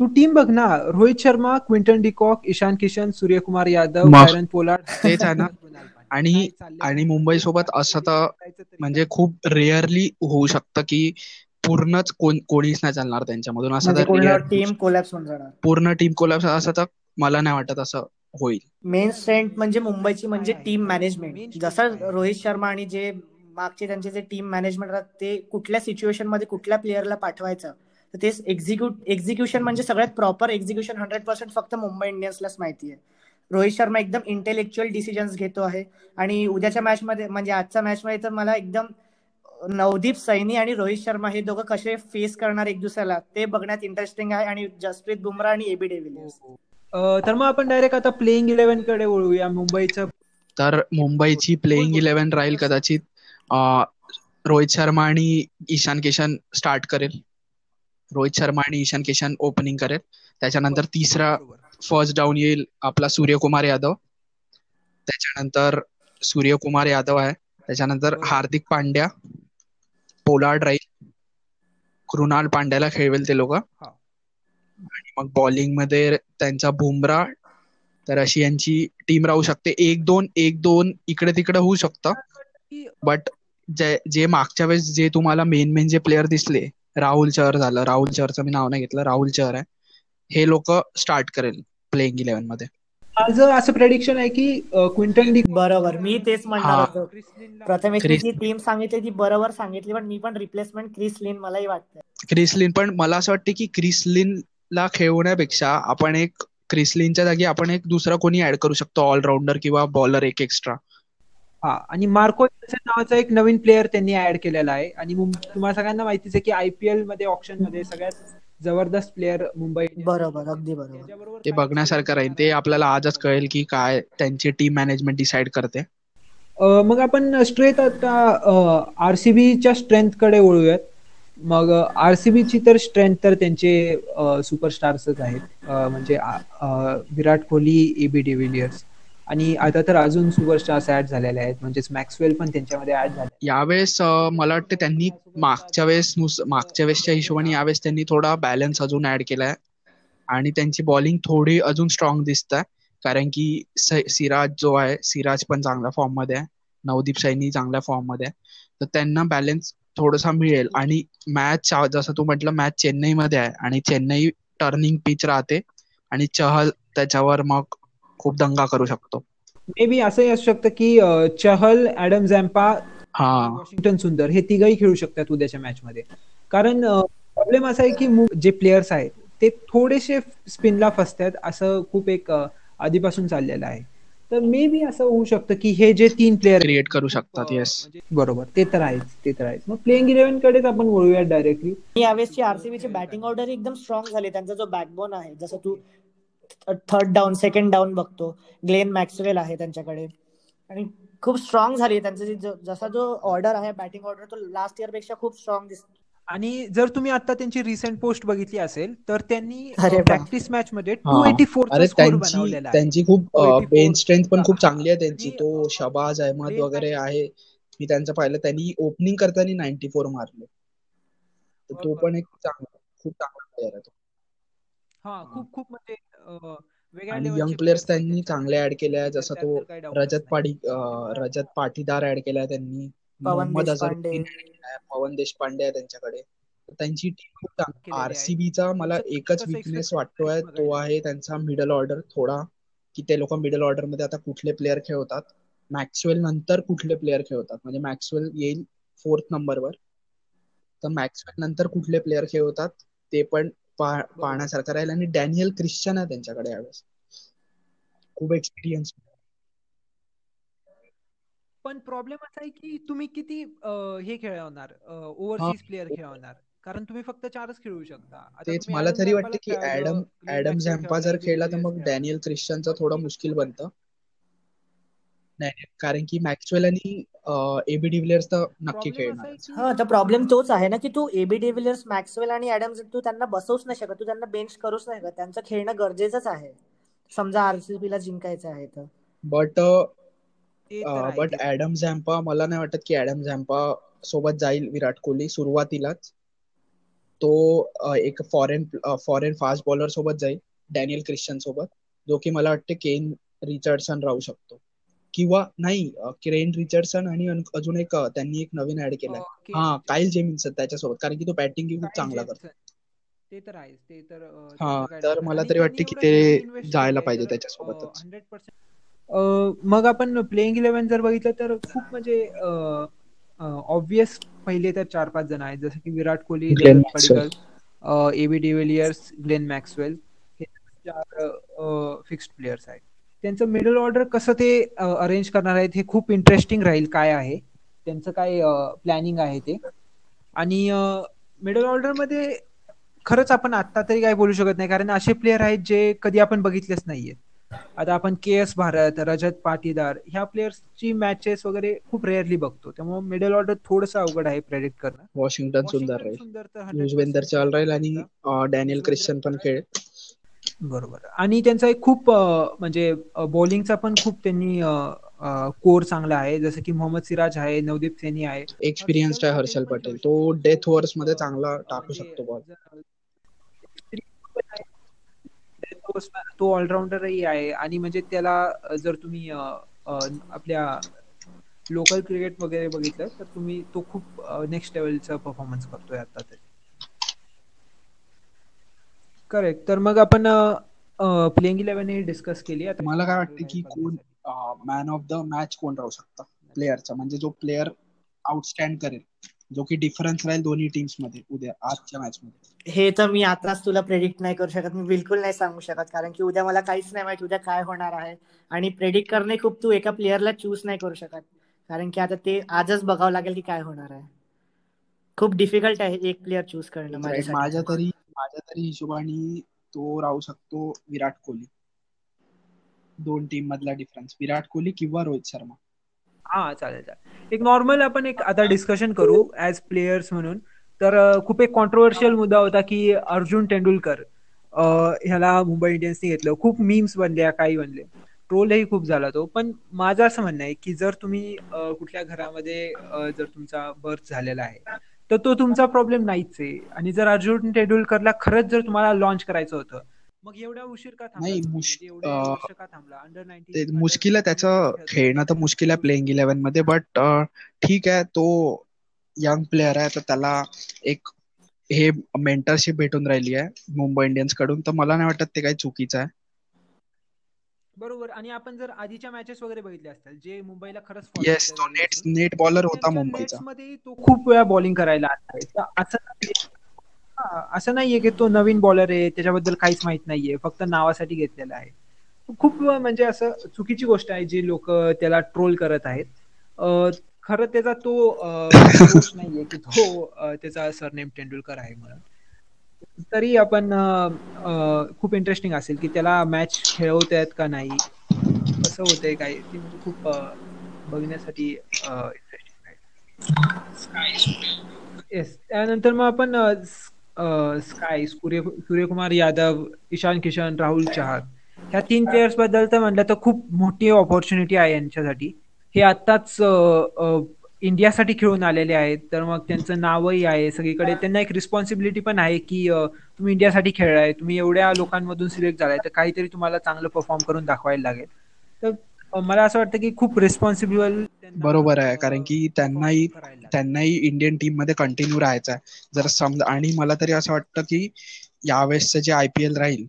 [SPEAKER 2] तू टीम बघ ना Rohit Sharma Quinton de Kock Ishan Kishan Suryakumar Yadav. Kieron Pollard
[SPEAKER 4] तेच आहे ना. आणि आणि मुंबई. सोबत असं तर म्हणजे? खूप रेअरली होऊ शकतं की पूर्णच कोण कोणीच नाही चालणार त्यांच्यामधून असं
[SPEAKER 5] म्हणजे
[SPEAKER 4] तर
[SPEAKER 5] टीम कोलॅप्स होऊन जाणार
[SPEAKER 4] पूर्ण टीम कोलॅप्स असं तर मला नाही वाटत असं होईल
[SPEAKER 5] मेन स्ट्रेंथ म्हणजे मुंबईची म्हणजे? टीम
[SPEAKER 2] Main
[SPEAKER 5] मॅनेजमेंट
[SPEAKER 2] strength
[SPEAKER 5] जसं? रोहित शर्मा आणि जे मागचे त्यांचे जे टीम मॅनेजमेंट राहतात ते कुठल्या सिच्युएशनमध्ये कुठल्या प्लेअरला पाठवायचं तर ते एक्झिक्यूट एक्झिक्युशन म्हणजे सगळ्यात प्रॉपर एक्झिक्युशन हंड्रेड पर्सेंट फक्त मुंबई इंडियन्सलाच माहिती आहे रोहित शर्मा एकदम इंटेलेक्च्युअल डिसिजन्स घेतो आहे. आणि उद्याच्या मॅच मध्ये म्हणजे आजच्या मॅच मध्ये तर मला एकदम नवदीप सैनी आणि रोहित शर्मा हे दोघं कसे फेस करणार एक दुसऱ्याला ते बघण्यात इंटरेस्टिंग आहे आणि जसप्रीत बुमराह आणि एबी डेव्हिलियर्स
[SPEAKER 2] तर मग आपण डायरेक्ट आता प्लेइंग इलेव्हनकडे वळूया मुंबईचं.
[SPEAKER 4] तर मुंबईची प्लेइंग इलेव्हन राहील कदाचित रोहित शर्मा आणि ईशान किशन स्टार्ट करेल. रोहित शर्मा आणि ईशान किशन ओपनिंग करेल. त्याच्यानंतर तिसरा. फर्स्ट डाऊन येईल आपला सूर्यकुमार यादव. त्याच्यानंतर सूर्यकुमार यादव आहे. त्याच्यानंतर
[SPEAKER 2] बरोबर.
[SPEAKER 4] हार्दिक पांड्या पोलार्ड राहील कृणाल पांड्याला खेळवेल ते लोक.
[SPEAKER 2] हा.
[SPEAKER 4] आणि मग बॉलिंगमध्ये त्यांचा बुमरा तर अशी यांची टीम राहू शकते. एक दोन एक दोन इकडे तिकडे होऊ शकतं. बट जे जे मागच्या वेळेस जे तुम्हाला मेन मेन जे प्लेअर दिसले राहुल चहर झालं. राहुल चहरचं मी नाव नाही घेतलं. राहुल चहर आहे. हे लोक स्टार्ट करेल प्लेइंग इलेव्हनमध्ये.
[SPEAKER 2] माझं असं प्रेडिक्शन आहे की क्विंटन डी
[SPEAKER 5] बरोबर. मी तेच म्हणणार
[SPEAKER 2] क्रिस
[SPEAKER 5] प्रथमेश
[SPEAKER 4] क्रिस-
[SPEAKER 5] जी टीम सांगितली ती बरोबर सांगितली पण मी पण रिप्लेसमेंट क्रिस लिन मलाही वाटतं
[SPEAKER 4] क्रिसलिन पण मला असं वाटतं की क्रिसलिनला खेळवण्यापेक्षा आपण एक क्रिसलिनच्या जागी आपण एक दुसरा कोणी ऍड करू शकतो ऑलराऊंडर किंवा बॉलर एक एक्स्ट्रा
[SPEAKER 2] हा आणि मार्को नावाचा एक नवीन प्लेअर त्यांनी ऍड केलेला आहे. आणि तुम्हाला सगळ्यांना माहितीच आहे की आयपीएलमध्ये ऑप्शनमध्ये सगळ्यात जबरदस्त प्लेअर मुंबई
[SPEAKER 5] बरोबर अगदी बरोबर.
[SPEAKER 4] ते बघण्यासारखं राहील. ते आपल्याला आजच कळेल की काय त्यांची टीम मॅनेजमेंट डिसाईड करते.
[SPEAKER 2] अं, मग आपण स्ट्रेट आता आरसीबीच्या स्ट्रेंथकडे वळूयात. मग आरसीबीची तर स्ट्रेंथ तर त्यांचे सुपरस्टार्सच आहेत. म्हणजे विराट कोहली एबी डिव्हिलियर्स आणि आता तर अजून सुपरस्टार्स ऍड झालेले आहेत म्हणजेच मॅक्सवेल पण त्यांच्यामध्ये ऍड झाले.
[SPEAKER 4] यावेळेस मला वाटतं त्यांनी मागच्या वेळेस मागच्या वेळेसच्या हिशोबाने यावेळेस त्यांनी थोडा बॅलन्स अजून ऍड केलाय. आणि त्यांची बॉलिंग थोडी अजून स्ट्रॉंग दिसत आहे कारण की सिराज जो आहे सिराज पण चांगल्या फॉर्ममध्ये आहे. नवदीप सैनी चांगल्या फॉर्ममध्ये आहे. तर त्यांना बॅलन्स थोडासा मिळेल. आणि मॅच जसं तू म्हटलं मॅच चेन्नई मध्ये आहे. आणि चेन्नई टर्निंग पिच राहते. आणि चहल त्याच्यावर मग खूप दंगा करू शकतो.
[SPEAKER 2] मे बी असंही असू शकतं की चहल ऍडम झॅम्पा
[SPEAKER 4] हा.
[SPEAKER 2] वॉशिंग्टन सुंदर हे तिघही खेळू शकतात उद्याच्या मॅच मध्ये कारण प्रॉब्लेम असा आहे की जे प्लेयर्स आहेत ते थोडेसे स्पिनला फसतात असं खूप एक आधीपासून चाललेलं आहे. तर मे बी असं होऊ शकतं की हे जे तीन प्लेयर
[SPEAKER 4] क्रिएट करू शकतात येस
[SPEAKER 2] बरोबर ते तर आहेच ते तर आहेच. मग प्लेइंग इलेव्हन कडेच आपण वळूयात डायरेक्टली
[SPEAKER 5] यावेळेसची आरसीबीची बॅटिंग ऑर्डर एकदम स्ट्रॉंग झाली त्यांचा जो बॅकबोन आहे जसं तू थर्ड डाऊन सेकंड डाऊन बघतो. ग्लेन मॅक्सवेल आहे त्यांच्याकडे. आणि खूप स्ट्रॉंग झाली त्यांचा. जी जसा जो ऑर्डर आहे बॅटिंग ऑर्डर तो लास्ट इयरपेक्षा खूप स्ट्रॉंग दिसतो
[SPEAKER 2] आणि जर तुम्ही आता त्यांची रिसेंट पोस्ट बघितली असेल तर त्यांनी. प्रॅक्टिस मॅच मध्ये. टू एटी फोर
[SPEAKER 4] त्यांची खूप
[SPEAKER 2] 284
[SPEAKER 4] बेंच स्ट्रेंथ पण खूप चांगली आहे त्यांची. तो शबाज अहमद वगैरे आहे. मी त्यांचं पाहिलं त्यांनी ओपनिंग करताना नाईन्टी फोर मारले. तर तो. पण एक चांगला खूप चांगला प्लेअर आहे तो.
[SPEAKER 2] हा खूप खूप म्हणजे वेगळ्या
[SPEAKER 4] आणि यंग
[SPEAKER 2] players
[SPEAKER 4] प्लेयर्स त्यांनी. चांगले ऍड केले
[SPEAKER 2] तर
[SPEAKER 4] जसं तो रजत. पाटी रजत पाटीदार ऍड केलाय त्यांनी
[SPEAKER 5] पवन
[SPEAKER 4] मोहम्मद केलाय, पवन देशपांडे आहे त्यांच्याकडे त्यांची टीम खूप चांगली
[SPEAKER 2] केलेली आहे.
[SPEAKER 4] आरसीबीचा मला एकच विकनेस वाटतोय तो? आहे त्यांचा मिडल ऑर्डर थोडा की ते लोक मिडल ऑर्डरमध्ये आता कुठले प्लेअर खेळवतात मॅक्सवेल नंतर कुठले प्लेअर खेळवतात म्हणजे मॅक्सवेल येईल फोर्थ नंबरवर तर मॅक्सवेल नंतर कुठले प्लेअर खेळवतात ते पण पाहण्यासारखं राहील. आणि डॅनियल क्रिश्चन आहे त्यांच्याकडे यावेळेस. खूप एक्सपिरियन्स
[SPEAKER 2] पण प्रॉब्लेम असा आहे की तुम्ही किती हे खेळवणार ओव्हरसीज प्लेअर खेळवणार? कारण तुम्ही फक्त चारच खेळू शकता.
[SPEAKER 4] तेच मला तरी वाटतं की ऍडम ऍडम झॅम्पा जर खेळला तर मग डॅनियल क्रिश्चनचं थोडं मुश्किल बनतं. नाही कारण की मॅक्सवेल आणि एबी डिव्हिलियर्स तर नक्की खेळणार
[SPEAKER 5] हा तर प्रॉब्लेम तोच आहे ना की तू एबी डेव्हिलियर्स मॅक्सवेल आणि ऍडम्स तू त्यांना बसवूच नाही शकत तू त्यांना बेंच करूच नाही शकत. त्यांचं खेळणं गरजेचंच आहे. समजा आरसीबी ला जिंकायचं आहे तर.
[SPEAKER 4] But but. ऍडम झॅम्पा मला नाही वाटत की ऍडम झॅम्पा सोबत जाईल विराट कोहली. सुरुवातीलाच तो एक फॉरेन फॉरेन फास्ट बॉलर सोबत जाईल डॅनियल क्रिश्चन सोबत जो की मला वाटते केन रिचर्डसन राहू शकतो. किंवा नाही क्रेन रिचर्डसन आणि अजून एक त्यांनी एक नवीन ऍड केलाय. हा काईल जेमिन्सन त्याच्यासोबत. कारण की तो बॅटिंग खूप चांगला करतो.
[SPEAKER 2] ते तर आहेच. ते तर
[SPEAKER 4] हा, तर. मला तरी वाटते की ते जायला पाहिजे त्याच्यासोबतच.
[SPEAKER 2] अं, 100% अं, मग आपण प्लेइंग इलेव्हन जर बघितलं तर खूप म्हणजे ऑब्विस पहिले तर चार पाच जण आहेत. जसं की Virat Kohli AB de Villiers Glenn Maxwell हे चार फिक्स्ड प्लेयर्स आहेत. त्यांचं मिडल ऑर्डर कसं ते अरेंज करणार आहेत हे खूप इंटरेस्टिंग राहील काय आहे. त्यांचं काय प्लॅनिंग आहे ते. आणि मिडल ऑर्डरमध्ये खरंच आपण आता तरी काय बोलू शकत नाही. कारण असे प्लेयर आहेत जे कधी आपण बघितलेच नाहीये. आता आपण के एस भारत रजत पाटीदार ह्या प्लेयर्सची मॅचेस वगैरे खूप रेअरली बघतो. त्यामुळे मिडल ऑर्डर थोडंसं अवघड आहे प्रेडिक्ट करणं.
[SPEAKER 4] वॉशिंग्टन सुंदर राहील.
[SPEAKER 2] सुंदर तर 100%
[SPEAKER 4] युजवेंदर चहल राहील आणि डॅनियल क्रिश्चियन पण खेळ
[SPEAKER 2] बरोबर. आणि त्यांचा एक खूप म्हणजे बॉलिंगचा पण खूप त्यांनी कोर चांगला आहे. जसं की मोहम्मद सिराज आहे नवदीप सैनी आहे.
[SPEAKER 4] एक्सपिरियन्स्ड आहे हर्षल पटेल. तो डेथ ओव्हर्समध्ये चांगला टाकू शकतो बॉल
[SPEAKER 2] तो ऑलराऊंडरही आहे. आणि म्हणजे त्याला जर तुम्ही आपल्या लोकल क्रिकेट वगैरे बघितलं तर तुम्ही तो खूप नेक्स्ट लेवलचा परफॉर्मन्स करतोय आता तरी. करेक्ट तर मग आपण प्लेइंग इलेव्हन ही डिस्कस केली. आता
[SPEAKER 4] मला काय वाटतं की कोण मॅन ऑफ द मॅच कोण राहू शकतं? प्लेअरचा म्हणजे जो प्लेअर आउटस्टँड करेल. जो की डिफरन्स राहील दोन्ही टीम्समध्ये उद्या आजच्या मॅच मध्ये.
[SPEAKER 5] हे तर मी आताच तुला प्रेडिक्ट नाही करू शकत. मी बिलकुल नाही सांगू शकत. कारण की उद्या मला काहीच नाही माहिती उद्या काय होणार आहे. आणि प्रेडिक्ट करणे खूप तू एका प्लेअरला चूज नाही करू शकत. कारण की आता ते आजच बघावं लागेल की काय होणार आहे. खूप डिफिकल्ट आहे एक प्लेअर चूज करणं
[SPEAKER 4] माझ्या तरी माझ्या तरी हिशोबाने तो राहू शकतो विराट कोहली. दोन टीम मधला डिफरन्स विराट कोहली किंवा रोहित शर्मा.
[SPEAKER 2] हा चालेल चालेल. एक नॉर्मल आपण एक आता डिस्कशन करू ऍज प्लेयर्स म्हणून. तर खूप एक कॉन्ट्रोवर्शियल मुद्दा होता की अर्जुन तेंडुलकर ह्याला मुंबई इंडियन्सनी घेतलं. खूप मीम्स बनल्या काही बनले. ट्रोलही खूप झाला तो. पण माझं असं म्हणणं आहे की जर तुम्ही कुठल्या घरामध्ये जर तुमचा बर्थ झालेला आहे तर तो तुमचा प्रॉब्लेम नाहीच आहे आणि जर अर्जुन तेंडुलकरला खरंच जर तुम्हाला लॉन्च करायचं होतं मग एवढा उशीर का थांबला? अंडर
[SPEAKER 4] ते
[SPEAKER 2] 19
[SPEAKER 4] मुश्किल आहे त्याचं खेळणं तर मुश्किल आहे प्लेइंग इलेव्हनमध्ये बट ठीक आहे तो यंग प्लेअर आहे तर त्याला एक हे मेंटरशिप भेटून राहिली आहे मुंबई इंडियन्सकडून तर मला नाही वाटत ते काही चुकीचं आहे
[SPEAKER 2] बरोबर. आणि आपण जर आधीच्या मॅचेस वगैरे बघितल्या असतील जे मुंबईला खरंच
[SPEAKER 4] येस तो नेट नेट बॉलर होता मुंबईचा.
[SPEAKER 2] मध्ये तो खूप वेळा बॉलिंग करायला असं नाहीये- असं नाहीये की तो नवीन बॉलर आहे त्याच्याबद्दल काहीच माहीत नाहीये. फक्त नावासाठी घेतलेला आहे. खूप म्हणजे असं चुकीची गोष्ट आहे जी लोक त्याला ट्रोल करत आहेत. खरं त्याचा तो नाहीये की तो त्याचा सरनेम तेंडुलकर आहे म्हणून. तरी आपण खूप इंटरेस्टिंग असेल की त्याला मॅच खेळवत आहेत का नाही? कसं होतंय काय? ते म्हणजे खूप बघण्यासाठी येस त्यानंतर मग आपण स्काय सूर्य सूर्यकुमार यादव ईशान किशन राहुल चहार ह्या तीन प्लेयर्सबद्दल तर म्हणलं तर खूप मोठी ऑपॉर्च्युनिटी आहे यांच्यासाठी. हे आत्ताच इंडियासाठी खेळून आलेले आहेत तर मग त्यांचं नावही आहे सगळीकडे. त्यांना एक रिस्पॉन्सिबिलिटी पण आहे की तुम्ही इंडियासाठी खेळलाय तुम्ही एवढ्या लोकांमधून सिलेक्ट झालाय तर काहीतरी तुम्हाला चांगलं परफॉर्म करून दाखवायला लागेल. तर मला असं वाटतं की खूप रिस्पॉन्सिबल
[SPEAKER 4] बरोबर आहे कारण की त्यांनाही त्यांनाही इंडियन टीममध्ये कंटिन्यू राहायचं आहे. जर समजा आणि मला तरी असं वाटतं की यावेळेसचं जे आय पी एल राहील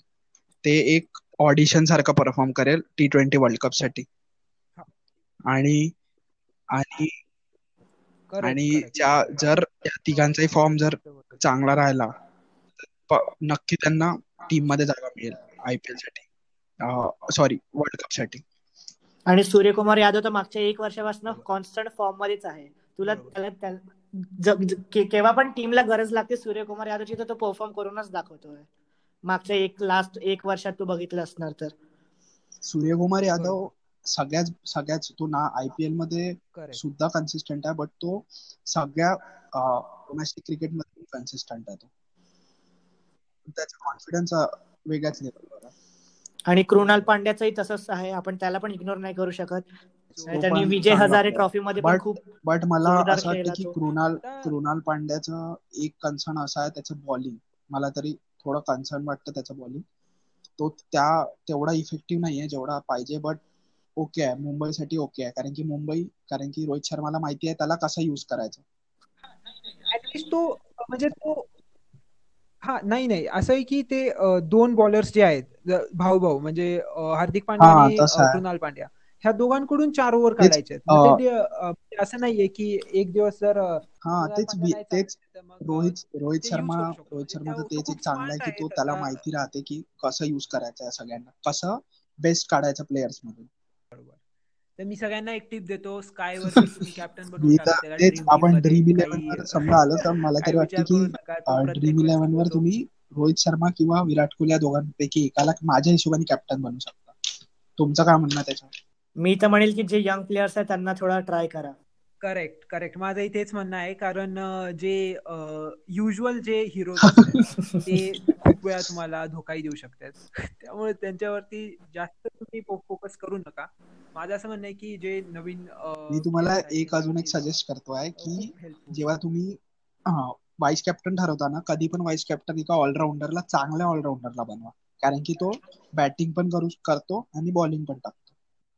[SPEAKER 4] ते एक ऑडिशन सारखं परफॉर्म करेल टी ट्वेंटी वर्ल्ड कपसाठी. आणि आणि आणि ज्या जर या तिघांचाही फॉर्म जर चांगला राहिला नक्की त्यांना टीममध्ये जागा मिळेल आयपीएलसाठी. Sorry world कपसाठी.
[SPEAKER 5] आणि सूर्यकुमार यादव तर मागच्या एक वर्षापासून कॉन्स्टंट फॉर्म मध्येच आहे. तुला केव्हा पण टीमला गरज लागते सूर्यकुमार यादवची तर तो परफॉर्म करूनच दाखवतोय. मागच्या एक लास्ट एक वर्षात तू बघितलं असणार तर.
[SPEAKER 4] सूर्यकुमार यादव सगळ्याच सगळ्याच तो ना आयपीएलमध्ये सुद्धा कन्सिस्टंट आहे बट तो सगळ्या डोमेस्टिक क्रिकेटमध्ये कन्सिस्टंट आहे तो. त्याचा कॉन्फिडन्स वेगळ्याच लेवलवर आहे.
[SPEAKER 5] आणि कृणाल पांड्याचंही तसंच आहे आपण त्याला पण इग्नोर नाही करू शकत. त्यांनी विजय हजारे. ट्रॉफी मध्ये खूप
[SPEAKER 4] बट मला असं वाटतं की. कृणाल कृणाल पांड्याचं एक कन्सर्न असा आहे त्याचं बॉलिंग मला तरी थोडं कन्सर्न वाटतं त्याचं बॉलिंग तो त्या तेवढा इफेक्टिव्ह नाहीये जेवढा पाहिजे बट ओके आहे. मुंबईसाठी ओके आहे. कारण की मुंबई कारण की रोहित शर्माला माहिती आहे त्याला कसं युज करायचं?
[SPEAKER 2] तो म्हणजे तो हा नाही नाही. असं आहे की ते दोन बॉलर्स जे आहेत भाऊ भाऊ म्हणजे हार्दिक पांड्या आणि. कृणाल पांड्या. ह्या दोघांकडून चार ओव्हर काढायचे
[SPEAKER 4] अं,
[SPEAKER 2] म्हणजे असं नाहीये की एक दिवस जर
[SPEAKER 4] हा तेच तेच रोहित रोहित शर्मा. रोहित
[SPEAKER 2] म्हणजे
[SPEAKER 4] शर्माचं
[SPEAKER 2] त्या- तो
[SPEAKER 4] तेच एक चांगलं आहे की तो त्याला. माहिती राहते की कसं युज करायचं आहे सगळ्यांना. कसं बेस्ट काढायचं प्लेयर्स मधून.
[SPEAKER 2] तर मी सगळ्यांना एक टिप देतो स्काय वर तुम्ही कॅप्टन बनवून टाका
[SPEAKER 4] आपण ड्रीम इलेव्हन वर समजा आलं तर मला तरी वाटतं की ड्रीम इलेव्हन वर. तुम्ही रोहित शर्मा किंवा विराट कोहली या दोघांपैकी एकाला माझ्या हिशोबाने कॅप्टन बनवू शकता. तुमचं काय म्हणणं त्याच्यावर?
[SPEAKER 5] मी तर म्हणेल की जे यंग प्लेयर्स आहेत त्यांना थोडा ट्राय करा.
[SPEAKER 2] करेक्ट करेक्ट माझंही तेच म्हणणं आहे कारण जे युजल जे हिरो ते खूप वेळा तुम्हाला धोकाही देऊ शकतात. त्यामुळे त्यांच्यावरती जास्त तुम्ही फोकस करू नका. माझं असं म्हणणं आहे की जे नवीन
[SPEAKER 4] मी तुम्हाला एक अजून एक सजेस्ट करतोय की. जेव्हा तुम्ही वाईस कॅप्टन ठरवताना कधी पण वाईस कॅप्टन एका ऑलराऊंडरला चांगल्या ऑलराऊंडरला बनवा. कारण की तो बॅटिंग पण करू करतो आणि बॉलिंग पण टाकतो.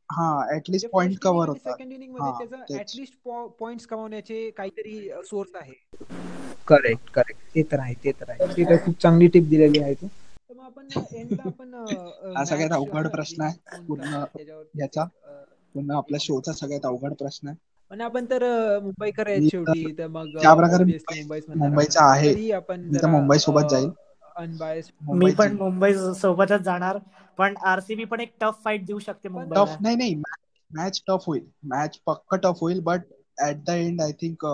[SPEAKER 4] हा ऍटलीस्ट पॉइंट कव्हर होतात.
[SPEAKER 2] inning
[SPEAKER 4] हा,
[SPEAKER 2] मध्ये त्याचं. ऍटलिस्ट पॉइंट्स कमावण्याचे काहीतरी सोर्स आहे. करेक्ट करेक्ट ते तर आहे ते तर आहे. ते तर खूप चांगली टिप दिलेली आहे तू. तर मग आपण एंडला आपण अं,
[SPEAKER 4] हा सगळ्यात अवघड प्रश्न आहे. पूर्ण याचा. पुन्हा आपल्या शोचा सगळ्यात अवघड प्रश्न आहे.
[SPEAKER 2] पण आपण तर मुंबईकर आहेत
[SPEAKER 4] मी
[SPEAKER 2] शेवटी. तर मग
[SPEAKER 4] त्या प्रकारे मुंबई-
[SPEAKER 2] मुंबईच.
[SPEAKER 4] आहे.
[SPEAKER 2] आपण
[SPEAKER 4] मुंबई सोबत जाईल.
[SPEAKER 2] अनबायस
[SPEAKER 5] मी
[SPEAKER 4] मुंबई
[SPEAKER 5] पण मुंबई सोबतच जाणार. पण आरसीबी पण एक टफ फाईट देऊ शकते मुंबईला.
[SPEAKER 4] टफ नाही नाही. मॅच टफ होईल. मॅच पक्क टफ होईल but at the end I think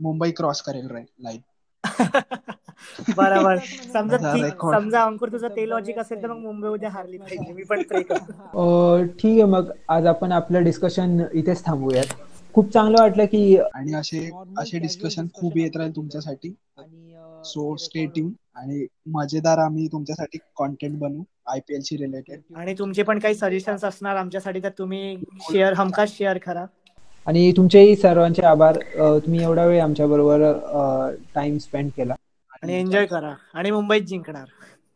[SPEAKER 4] Mumbai cross करेल लाईन.
[SPEAKER 5] बरोबर. समजा. समजा अंकुर तुझं ते लॉजिक असेल तर मग मुंबई उद्या हारली पाहिजे. मी पण
[SPEAKER 2] ठीक आहे मग. आज आपण आपलं डिस्कशन इथेच थांबूयात. खूप चांगलं वाटलं की
[SPEAKER 4] आणि असे असे डिस्कशन
[SPEAKER 2] discussion
[SPEAKER 4] खूप येत राहील. तुमच्यासाठी. सो
[SPEAKER 2] हे
[SPEAKER 4] स्टे ट्यून आणि मजेदार आम्ही तुमच्यासाठी कॉन्टेंट बनवू आयपीएल शी रिलेटेड
[SPEAKER 5] आणि तुमचे पण काही सजेशन्स असणार आमच्यासाठी तर तुम्ही शेअर हमखास शेअर करा.
[SPEAKER 2] आणि तुमचेही सर्वांचे आभार. तुम्ही एवढा वेळ आमच्या बरोबर टाइम स्पेंड केला.
[SPEAKER 5] आणि एन्जॉय करा. आणि मुंबईत जिंकणार.